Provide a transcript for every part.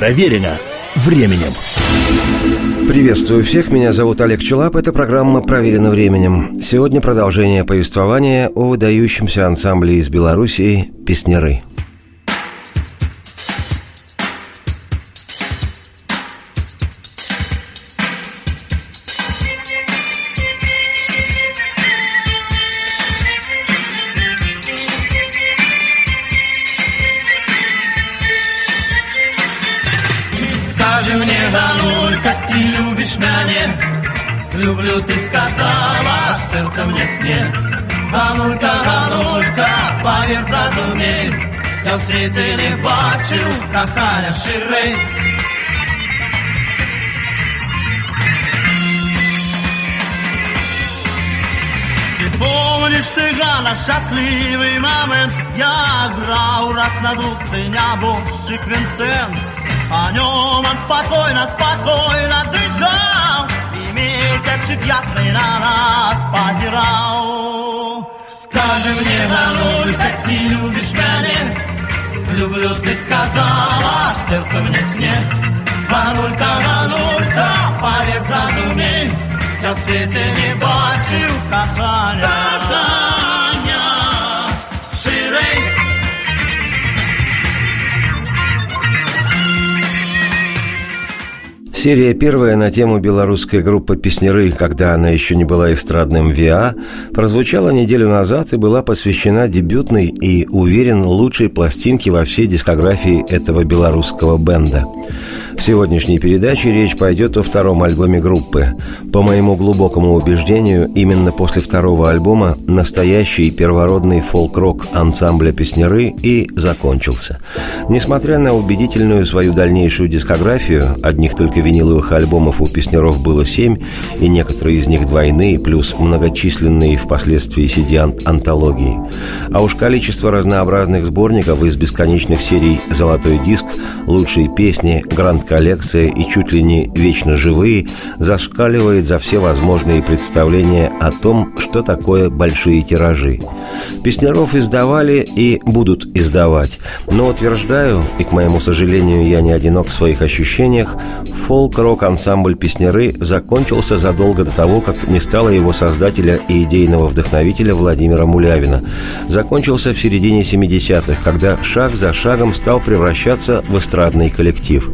Проверено временем. Приветствую всех, меня зовут Олег Челап, это программа «Проверено временем». Сегодня продолжение повествования о выдающемся ансамбле из Белоруссии «Песняры». Бачив кохання ширей. Ти помниш цигана, щасливий момент, я грав раз на дубці нябоший квинцент, а нем он спокойно, спокойно дышал, месячик ясный на нас позирал. Скажи мне, Галуль, как ты любишь меня? Люблю, ты сказала, в сердце мне снег. Ганулька, Ганулька, поверь, разумей, я в свете не бачив кохання. Серия первая на тему белорусской группы «Песнеры», когда она еще не была эстрадным ВИА, прозвучала неделю назад и была посвящена дебютной и, уверен, лучшей пластинке во всей дискографии этого белорусского бенда – в сегодняшней передаче речь пойдет о втором альбоме группы. По моему глубокому убеждению, именно после второго альбома настоящий первородный фолк-рок ансамбля «Песняры» и закончился. Несмотря на убедительную свою дальнейшую дискографию, одних только виниловых альбомов у «Песняров» было семь, и некоторые из них двойные, плюс многочисленные впоследствии CD-антологии. А уж количество разнообразных сборников из бесконечных серий «Золотой диск», «Лучшие песни», «Гранд коллекция и чуть ли не вечно живые зашкаливает за все возможные представления о том, что такое большие тиражи. Песняров издавали и будут издавать, но утверждаю, и к моему сожалению я не одинок в своих ощущениях, фолк-рок-ансамбль «Песняры» закончился задолго до того, как не стало его создателя и идейного вдохновителя Владимира Мулявина. Закончился в середине 70-х, когда шаг за шагом стал превращаться в эстрадный коллектив.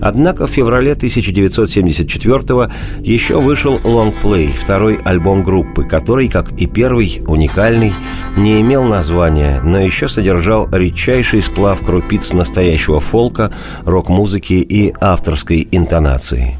Однако в феврале 1974 еще вышел лонгплей, второй альбом группы, который, как и первый, уникальный, не имел названия, но еще содержал редчайший сплав крупиц настоящего фолка, рок-музыки и авторской интонации.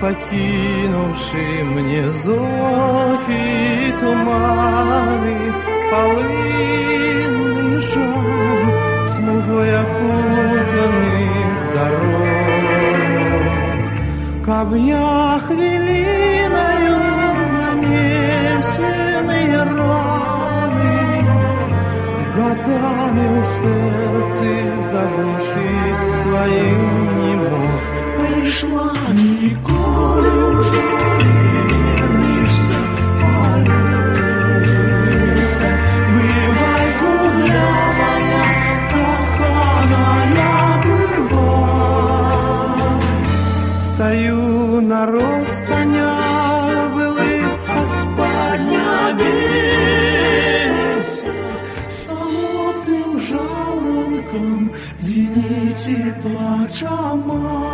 покинувши мне зоки туманы, полынный жар, смугой окутанных дорог. Каб я ногами в сердце заглушить своим не мог. Пришла Николь уже вернешься, молишься. звените плача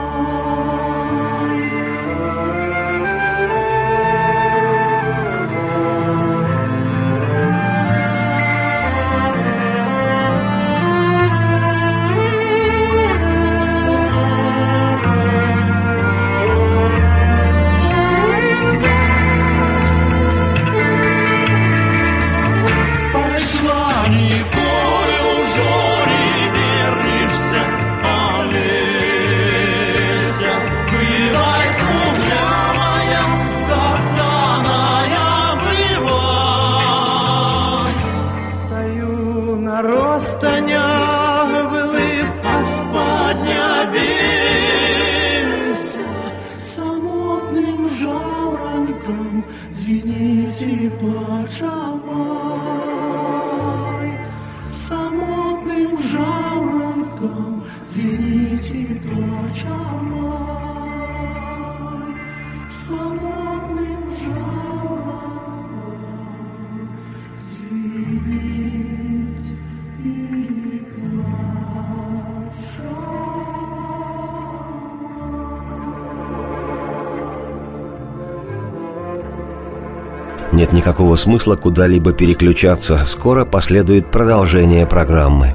Никакого смысла куда-либо переключаться. Скоро последует продолжение программы.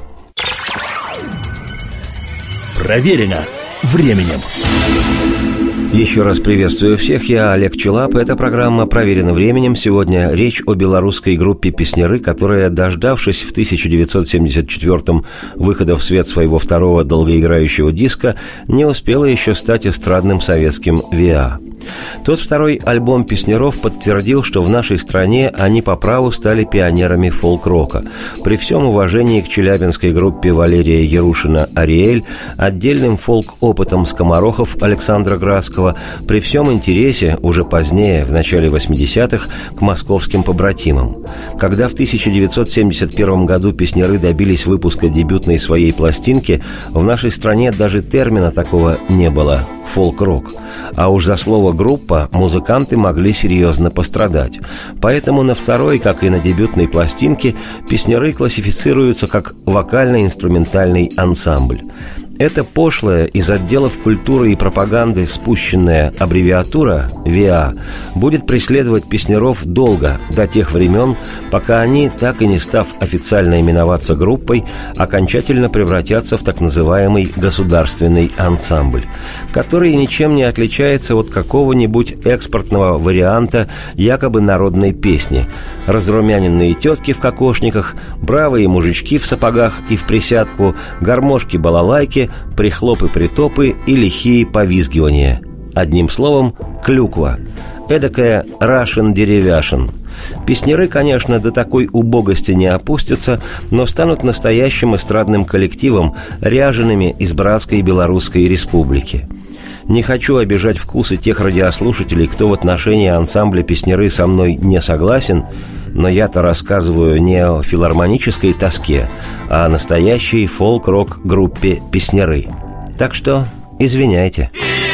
Проверено временем. Еще раз приветствую всех, я Олег Челап. Эта программа проверена временем. Сегодня речь о белорусской группе «Песняры», которая, дождавшись в 1974-м выхода в свет своего второго долгоиграющего диска, не успела еще стать эстрадным советским «ВИА». Тот второй альбом Песняров подтвердил, что в нашей стране они по праву стали пионерами фолк-рока. При всем уважении к челябинской группе Валерия Ярушина «Ариэль», отдельным фолк-опытом скоморохов Александра Градского, при всем интересе, уже позднее, в начале 80-х, к московским побратимам. Когда в 1971 году песняры добились выпуска дебютной своей пластинки, в нашей стране даже термина такого не было – фолк-рок. А уж за слово «группа» музыканты могли серьезно пострадать. Поэтому на второй, как и на дебютной пластинке, песняры классифицируются как вокально-инструментальный ансамбль. Эта пошлая из отделов культуры и пропаганды спущенная аббревиатура ВИА будет преследовать песняров долго, до тех времен, пока они, так и не став официально именоваться группой, окончательно превратятся в так называемый государственный ансамбль, который ничем не отличается от какого-нибудь экспортного варианта якобы народной песни. Разрумяненные тетки в кокошниках, бравые мужички в сапогах и в присядку, гармошки-балалайки, прихлопы-притопы и лихие повизгивания. Одним словом, клюква. Эдакая Russian-деревяшин. Песняры, конечно, до такой убогости не опустятся, но станут настоящим эстрадным коллективом, ряжеными из братской Белорусской республики. Не хочу обижать вкусы тех радиослушателей, кто в отношении ансамбля «Песняры» со мной не согласен, но я-то рассказываю не о филармонической тоске, а о настоящей фолк-рок группе «Песняры». Так что извиняйте. Это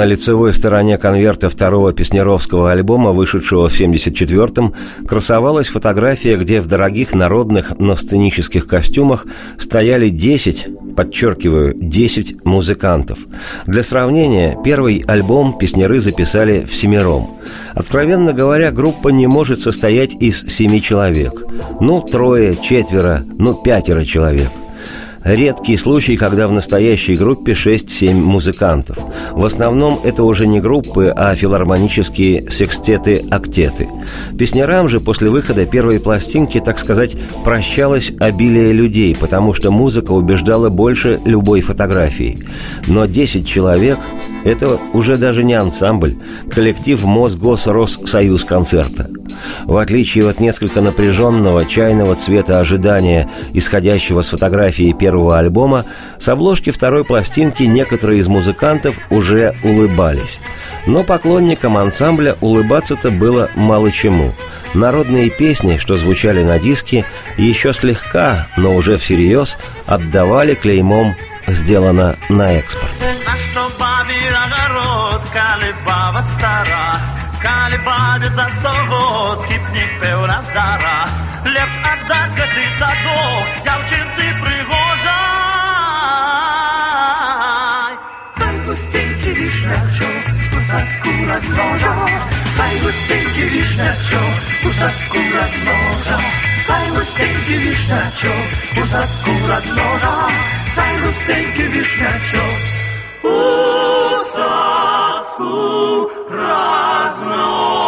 На лицевой стороне конверта второго Песнеровского альбома, вышедшего в 1974-м, красовалась фотография, где в дорогих народных, но сценических костюмах стояли 10, подчеркиваю, 10 музыкантов. Для сравнения, первый альбом песнеры записали всемиром. Откровенно говоря, группа не может состоять из семи человек. Ну, трое, четверо, ну, пятеро человек. Редкий случай, когда в настоящей группе 6-7 музыкантов. В основном это уже не группы, а филармонические секстеты-актеты. Песнярам же после выхода первой пластинки, так сказать, прощалось обилие людей, потому что музыка убеждала больше любой фотографии. Но 10 человек – это уже даже не ансамбль, коллектив Мосгосроссоюз концерта. В отличие от несколько напряженного чайного цвета ожидания, исходящего с фотографии первого альбома, с обложки второй пластинки некоторые из музыкантов уже улыбались. Но поклонникам ансамбля улыбаться-то было мало чему. Народные песни, что звучали на диске, еще слегка, но уже всерьез отдавали клеймом «Сделано на экспорт». На что бабе огород, коли баба стара, коли бабе за сто год кипник певна зара. Лепш отдать коты садок, дівчинці пригожай. Хай густенький вишнячок у садку размножа, Хай густенький вишнячок у садку размножа, Хай густенький вишнячок у садку размножа, Хай густенький вишнячок. У садку размножа.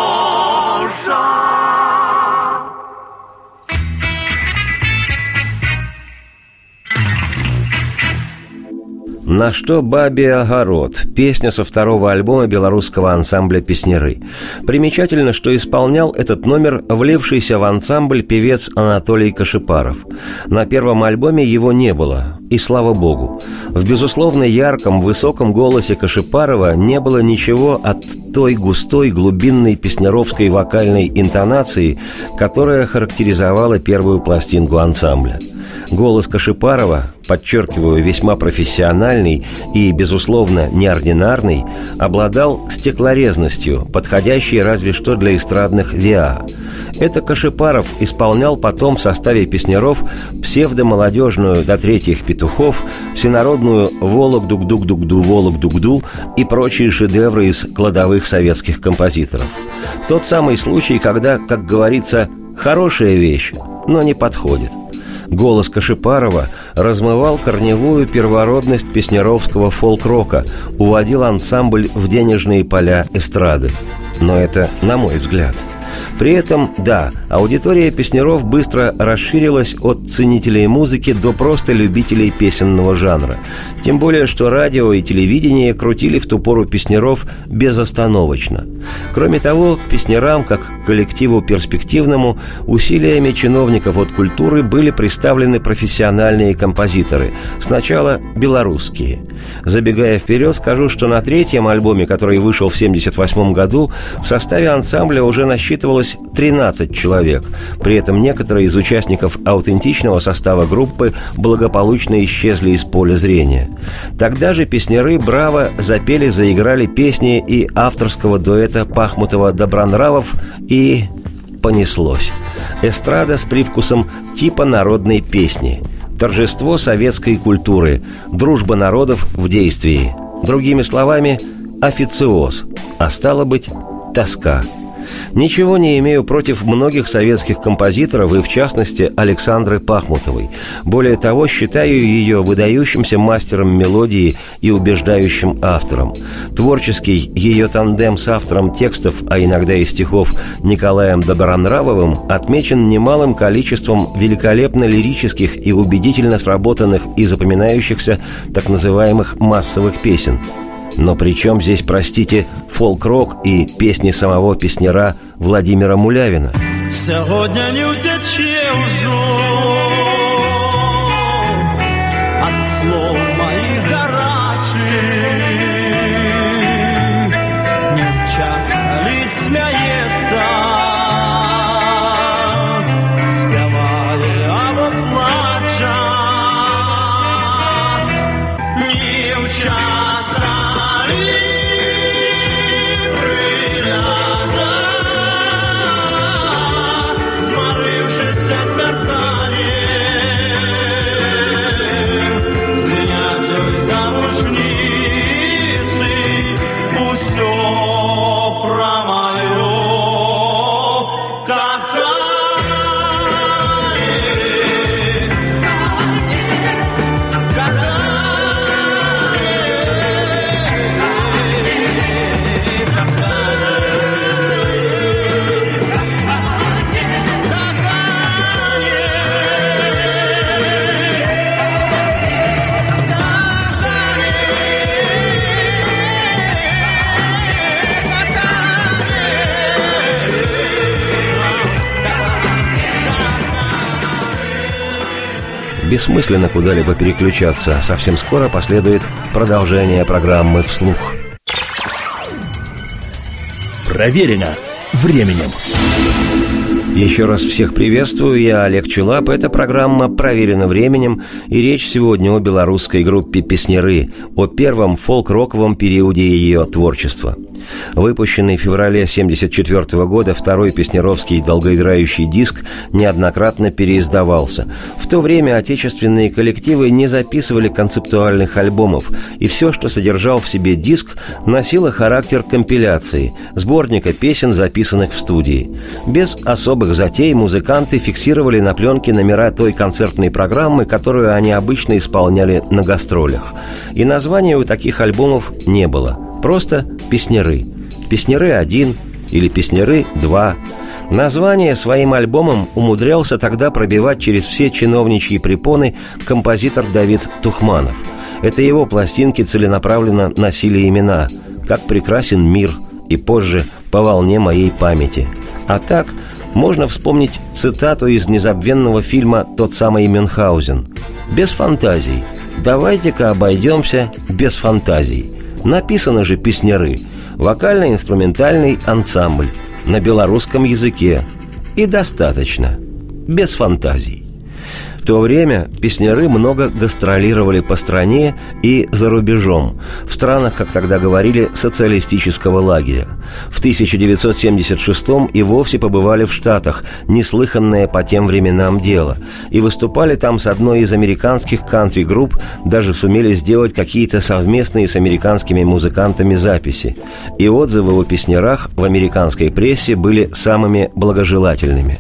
«На что бабе огород» – песня со второго альбома белорусского ансамбля «Песнеры». Примечательно, что исполнял этот номер влившийся в ансамбль певец Анатолий Кашипаров. На первом альбоме его не было, и слава богу. В безусловно ярком, высоком голосе Кашипарова не было ничего от той густой, глубинной песнеровской вокальной интонации, которая характеризовала первую пластинку ансамбля. Голос Кашипарова, подчеркиваю, весьма профессиональный и, безусловно, неординарный, обладал стеклорезностью, подходящей разве что для эстрадных ВИА. Это Кашипаров исполнял потом в составе песняров псевдомолодежную до третьих петухов, всенародную «Волок-дук-дук-дук-ду, Волок-дук-ду» и прочие шедевры из кладовых советских композиторов. Тот самый случай, когда, как говорится, хорошая вещь, но не подходит. Голос Кашипарова размывал корневую первородность песнеровского фолк-рока, уводил ансамбль в денежные поля эстрады. Но это на мой взгляд. При этом, да, аудитория песнеров быстро расширилась от ценителей музыки до просто любителей песенного жанра. Тем более, что радио и телевидение крутили в ту пору песнеров безостановочно. Кроме того, к песнерам, как к коллективу перспективному, усилиями чиновников от культуры были представлены профессиональные композиторы. Сначала белорусские. Забегая вперед, скажу, что на третьем альбоме, который вышел в 1978 году, в составе ансамбля уже насчитывалось 13 человек. При этом некоторые из участников аутентичного состава группы благополучно исчезли из поля зрения. Тогда же песнеры браво запели, заиграли песни и авторского дуэта Пахмутова-Добронравов и понеслось. Эстрада с привкусом типа народной песни. Торжество советской культуры. Дружба народов в действии. Другими словами, официоз. А стало быть, тоска. Ничего не имею против многих советских композиторов и, в частности, Александры Пахмутовой. Более того, считаю ее выдающимся мастером мелодии и убеждающим автором. Творческий ее тандем с автором текстов, а иногда и стихов Николаем Добронравовым отмечен немалым количеством великолепно лирических и убедительно сработанных и запоминающихся так называемых массовых песен – но при чем здесь, простите, фолк-рок и песни самого песнера Владимира Мулявина? Сегодня не утече Бессмысленно куда-либо переключаться. Совсем скоро последует продолжение программы «Вслух». Проверено временем. Еще раз всех приветствую, я Олег Челап. Эта программа проверена временем, и речь сегодня о белорусской группе «Песнеры», о первом фолк-роковом периоде ее творчества. Выпущенный в феврале 1974 года второй песнеровский долгоиграющий диск неоднократно переиздавался. В то время отечественные коллективы не записывали концептуальных альбомов, и все, что содержал в себе диск, носило характер компиляции, сборника песен, записанных в студии. Без особых затей музыканты фиксировали на пленке номера той концертной программы, которую они обычно исполняли на гастролях. И названия у таких альбомов не было – Просто «Песнеры». «Песнеры-1» или «Песнеры-2». Название своим альбомом умудрялся тогда пробивать через все чиновничьи препоны композитор Давид Тухманов. Это его пластинки целенаправленно носили имена «Как прекрасен мир» и позже «По волне моей памяти». А так можно вспомнить цитату из незабвенного фильма «Тот самый Мюнхгаузен». «Без фантазий. Давайте-ка обойдемся без фантазий». Написаны же песняры, вокально-инструментальный ансамбль на белорусском языке. И достаточно, без фантазий. В то время песняры много гастролировали по стране и за рубежом, в странах, как тогда говорили, социалистического лагеря. В 1976 и вовсе побывали в Штатах, неслыханное по тем временам дело, и выступали там с одной из американских кантри-групп, даже сумели сделать какие-то совместные с американскими музыкантами записи. И отзывы о песнярах в американской прессе были самыми благожелательными.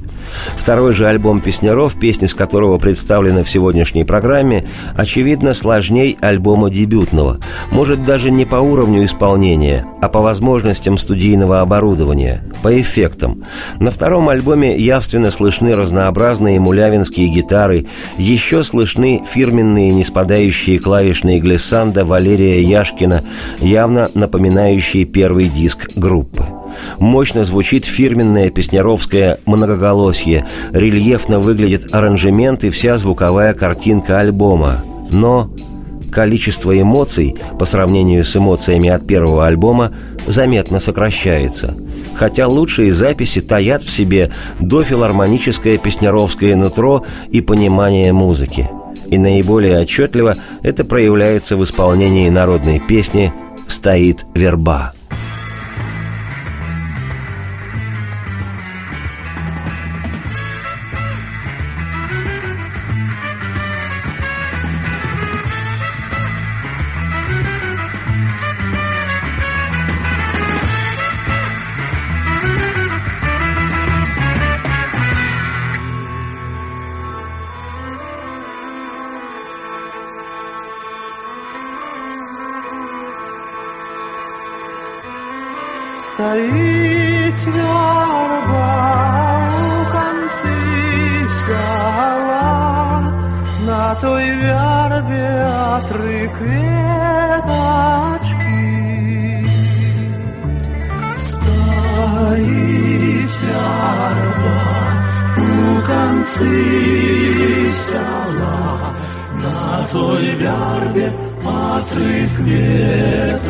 Второй же альбом песняров, песни с которого представлены в сегодняшней программе, очевидно сложней альбома дебютного. Может, даже не по уровню исполнения, а по возможностям студийного оборудования, по эффектам. На втором альбоме явственно слышны разнообразные мулявинские гитары, еще слышны фирменные неспадающие клавишные глиссанда Валерия Яшкина, явно напоминающие первый диск группы. Мощно звучит фирменное песнеровское многоголосье, рельефно выглядит аранжемент и вся звуковая картинка альбома. Но количество эмоций по сравнению с эмоциями от первого альбома заметно сокращается. Хотя лучшие записи таят в себе дофилармоническое песнеровское нутро и понимание музыки. И наиболее отчетливо это проявляется в исполнении народной песни «Стоит верба». Отрык веточки. Стоит верба у концы села, На той вербе отрык веточки.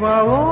Три волосики.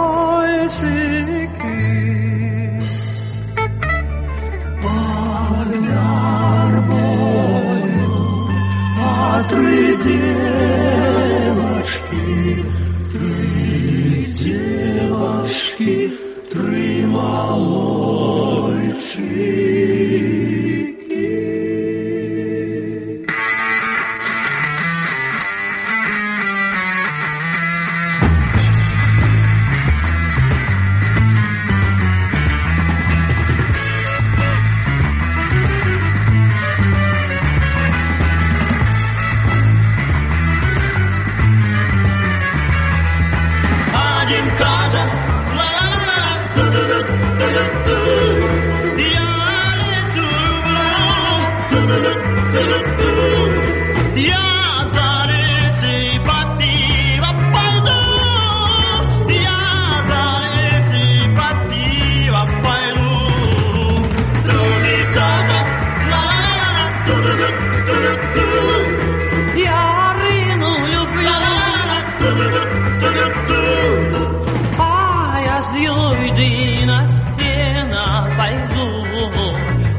С Юйди на сено пойду,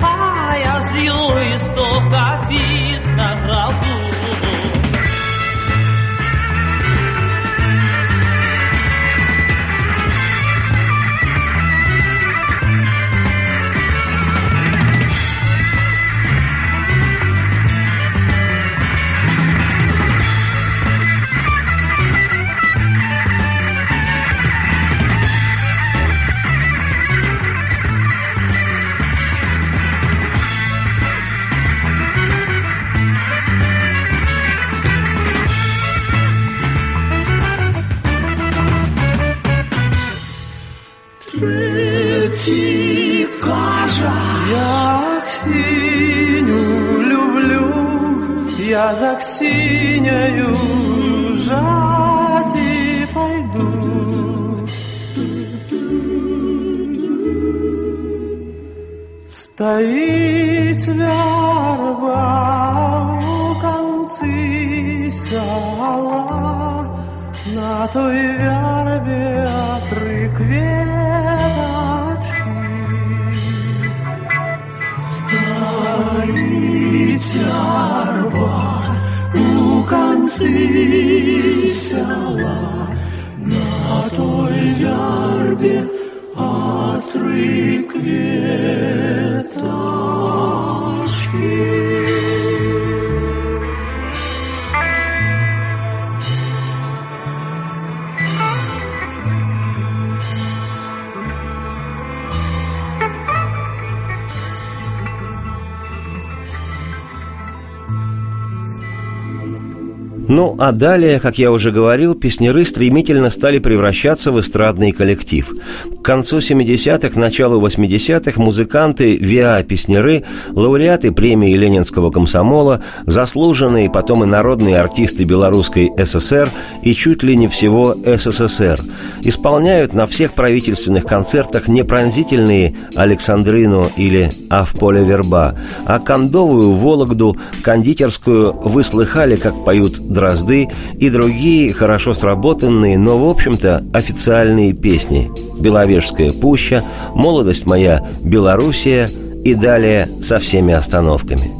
а я с Юй я за Ксинею жать и пойду. Стоит верба у концы села, на той вербе отрык. Села, на той вербе отрык веточки. Ну, а далее, как я уже говорил, песнеры стремительно стали превращаться в эстрадный коллектив. К концу 70-х, началу 80-х музыканты, ВИА-песнеры, лауреаты премии Ленинского комсомола, заслуженные потом и народные артисты Белорусской ССР и чуть ли не всего СССР, исполняют на всех правительственных концертах не пронзительные Александрину или «А в поле верба», а кондовую Вологду, кондитерскую «Вы слыхали, как поют «Дрозды» и другие хорошо сработанные, но, в общем-то, официальные песни. «Беловежская пуща», «Молодость моя», «Белоруссия» и далее со всеми остановками –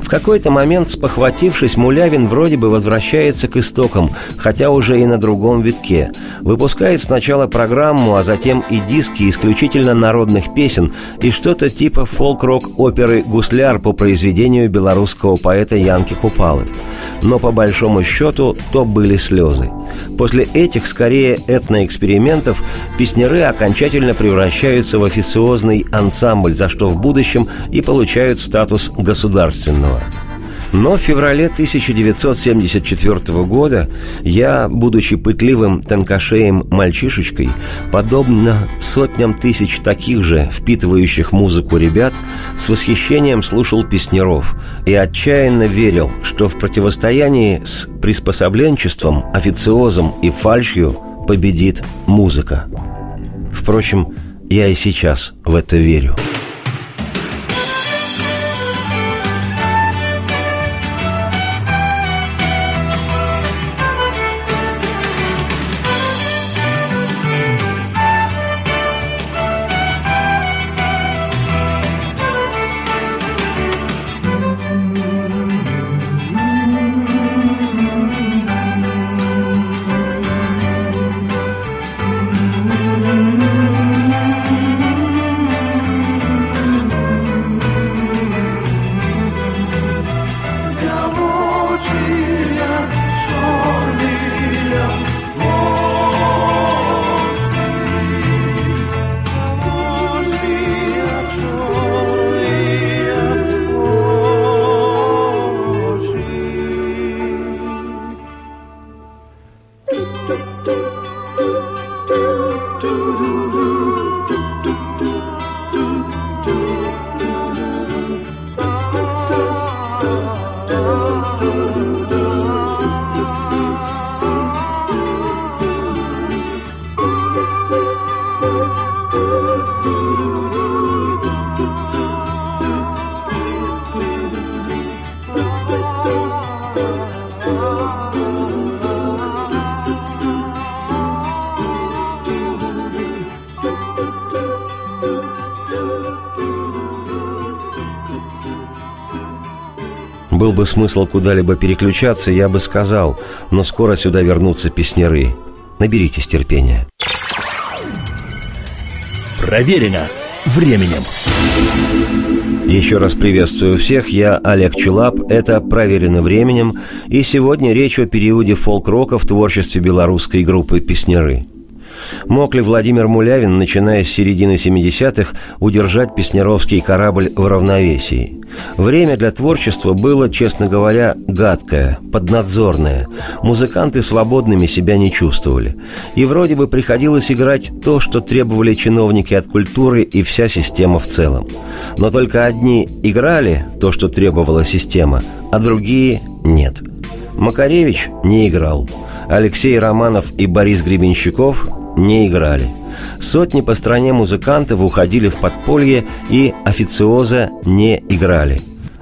в какой-то момент, спохватившись, Мулявин вроде бы возвращается к истокам, хотя уже и на другом витке. Выпускает сначала программу, а затем и диски исключительно народных песен и что-то типа фолк-рок оперы «Гусляр» по произведению белорусского поэта Янки Купалы. Но по большому счету то были слезы. После этих, скорее, этноэкспериментов песнеры окончательно превращаются в официозный ансамбль, за что в будущем и получают статус государственного этого. Но в феврале 1974 года я, будучи пытливым тонкошеем мальчишечкой, подобно сотням тысяч таких же, впитывающих музыку ребят, с восхищением слушал песнеров и отчаянно верил, что в противостоянии с приспособленчеством, официозом и фальшью победит музыка. Впрочем, я и сейчас в это верю. Был бы смысл куда-либо переключаться, я бы сказал, но скоро сюда вернутся песняры. Наберитесь терпения. Проверено временем. Еще раз приветствую всех, я Олег Чулап, это «Проверено временем», и сегодня речь о периоде фолк-рока в творчестве белорусской группы «Песняры». Мог ли Владимир Мулявин, начиная с середины 70-х, удержать песнеровский корабль в равновесии? Время для творчества было, честно говоря, гадкое, поднадзорное. Музыканты свободными себя не чувствовали. И вроде бы приходилось играть то, что требовали чиновники от культуры и вся система в целом. Но только одни играли то, что требовала система, а другие – нет. Макаревич не играл. Алексей Романов и Борис Гребенщиков не играли. Сотни по стране музыкантов уходили в подполье и официоза не играли.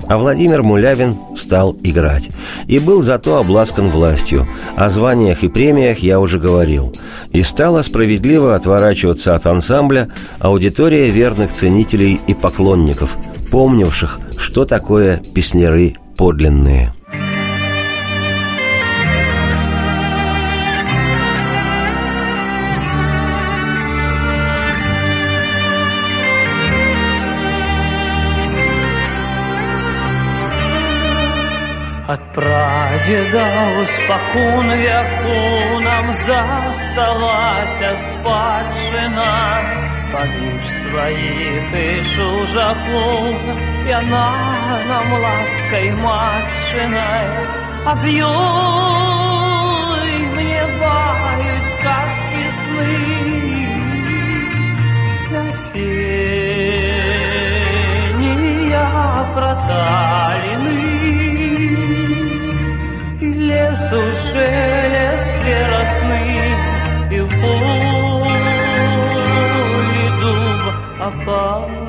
А Владимир Мулявин стал играть. И был зато обласкан властью. О званиях и премиях я уже говорил. И стало справедливо отворачиваться от ансамбля аудитория верных ценителей и поклонников, помнивших, что такое песняры подлинные. Прадеда спокон веку нам засталася спадщина Поміж своих и чужаков Яна нам лаской матчиной. Объей мне бают сказки сны. Осенняя проталины И лесу шелест веросны И в поле дуб опаленный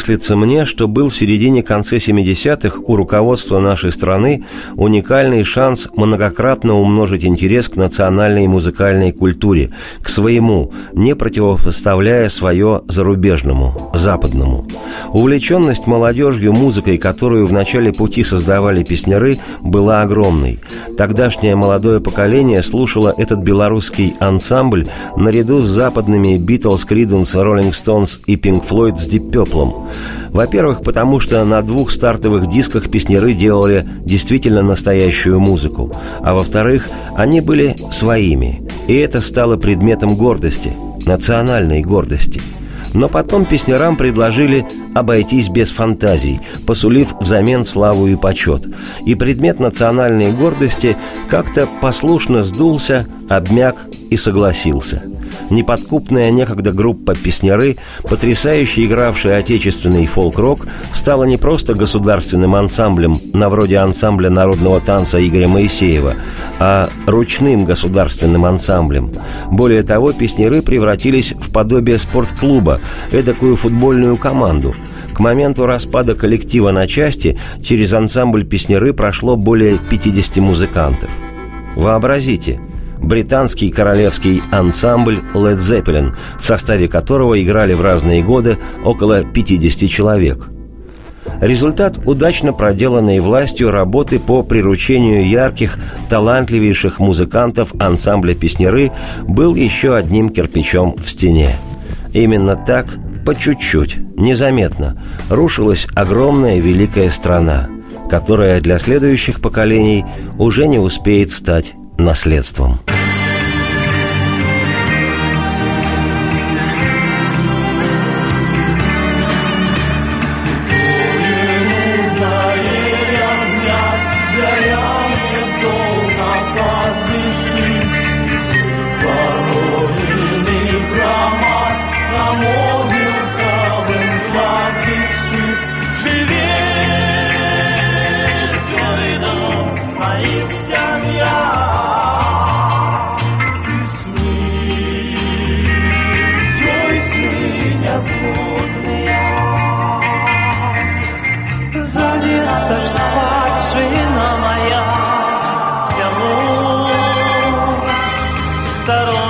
Мыслится мне, что был в середине-конце 70-х у руководства нашей страны уникальный шанс многократно умножить интерес к национальной музыкальной культуре, к своему, не противопоставляя свое зарубежному, западному. Увлеченность молодежью музыкой, которую в начале пути создавали песняры, была огромной. Тогдашнее молодое поколение слушало этот белорусский ансамбль наряду с западными Beatles, Creedence, Rolling Stones и Pink Floyd с Deep Purple. Во-первых, потому что на двух стартовых дисках песняры делали действительно настоящую музыку. А во-вторых, они были своими. И это стало предметом гордости, национальной гордости. Но потом песнярам предложили обойтись без фантазий, посулив взамен славу и почет. И предмет национальной гордости как-то послушно сдулся, обмяк и согласился – неподкупная некогда группа «Песняры», потрясающе игравшая отечественный фолк-рок, стала не просто государственным ансамблем на вроде ансамбля народного танца Игоря Моисеева, а ручным государственным ансамблем. Более того, «Песняры» превратились в подобие спортклуба, эдакую футбольную команду. К моменту распада коллектива на части через ансамбль «Песняры» прошло более 50 музыкантов. Вообразите – британский королевский ансамбль Led Zeppelin, в составе которого играли в разные годы около 50 человек. Результат удачно проделанной властью работы по приручению ярких, талантливейших музыкантов ансамбля «Песняры» был еще одним кирпичом в стене. Именно так, по чуть-чуть, незаметно, рушилась огромная великая страна, которая для следующих поколений уже не успеет стать наследством. That on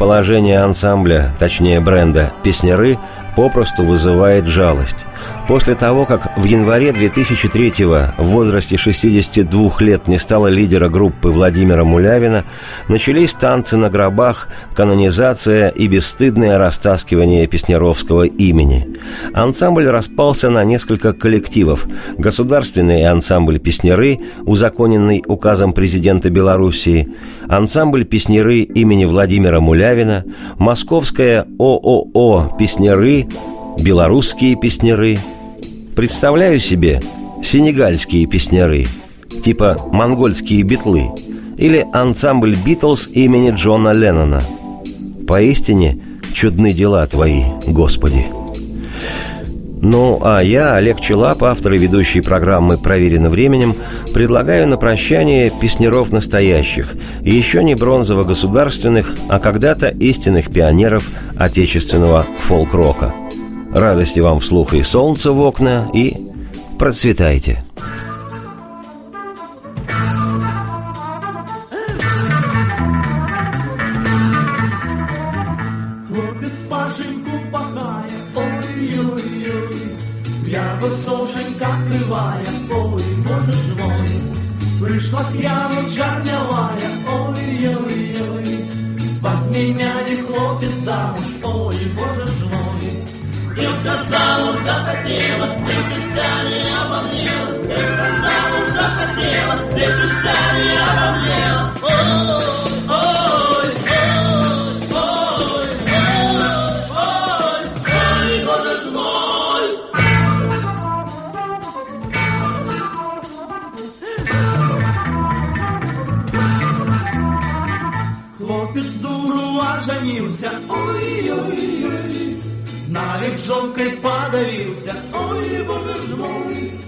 положение ансамбля, точнее бренда «Песняры» попросту вызывает жалость. После того, как в январе 2003-го в возрасте 62 лет не стало лидера группы Владимира Мулявина, начались танцы на гробах, канонизация и бесстыдное растаскивание песнеровского имени. Ансамбль распался на несколько коллективов. Государственный ансамбль «Песнеры», узаконенный указом президента Белоруссии, ансамбль «Песнеры» имени Владимира Мулявина, московская ООО «Песнеры», белорусские песняры. Представляю себе сенегальские песняры, типа монгольские битлы, или ансамбль «Битлз» имени Джона Леннона. Поистине чудны дела твои, Господи. Ну, а я, Олег Челап, автор и ведущий программы «Проверено временем», предлагаю на прощание песнеров настоящих, еще не бронзово-государственных, а когда-то истинных пионеров отечественного фолк-рока – Радости вам вслух и солнца в окна, и процветайте. П'яно сошенька криває, ой, боже ж мой, Пришла пьяно чарнявая, ой-ой-ой, Возьми меня, не хлопец замуж, ой, боже ж мой, Девка замуж захотела, девка не обомлела, Девка замуж захотела, девка не обомлела. Ой, ой, Жонкой подавился, ой, боже ж мой.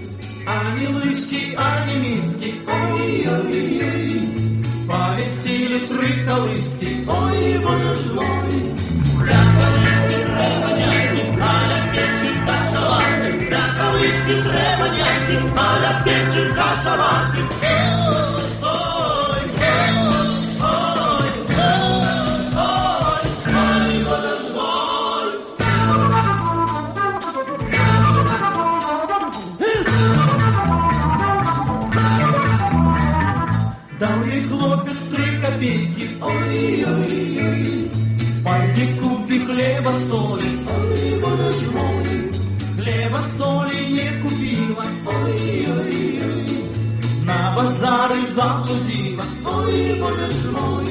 Ани лыжки, ани миски, ой-ой-ой, Повесили три колыски, ой, боже ж мой. Для колыски треба няки, а печи кашаваты, Для колыски треба няки, а для печи копейки, ой-ой-ой. Пойди купи хлеба соли, ой, боже мой. Хлеба соли не купила, ой-ой-ой. На базары заблудила, ой, боже мой.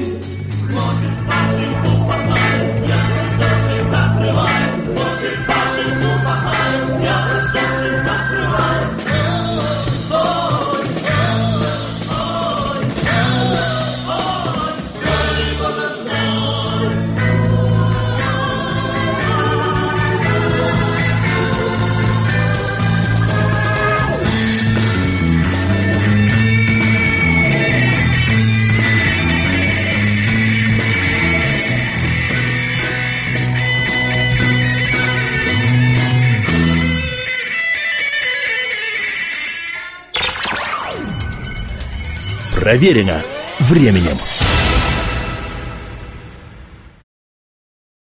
Проверено временем.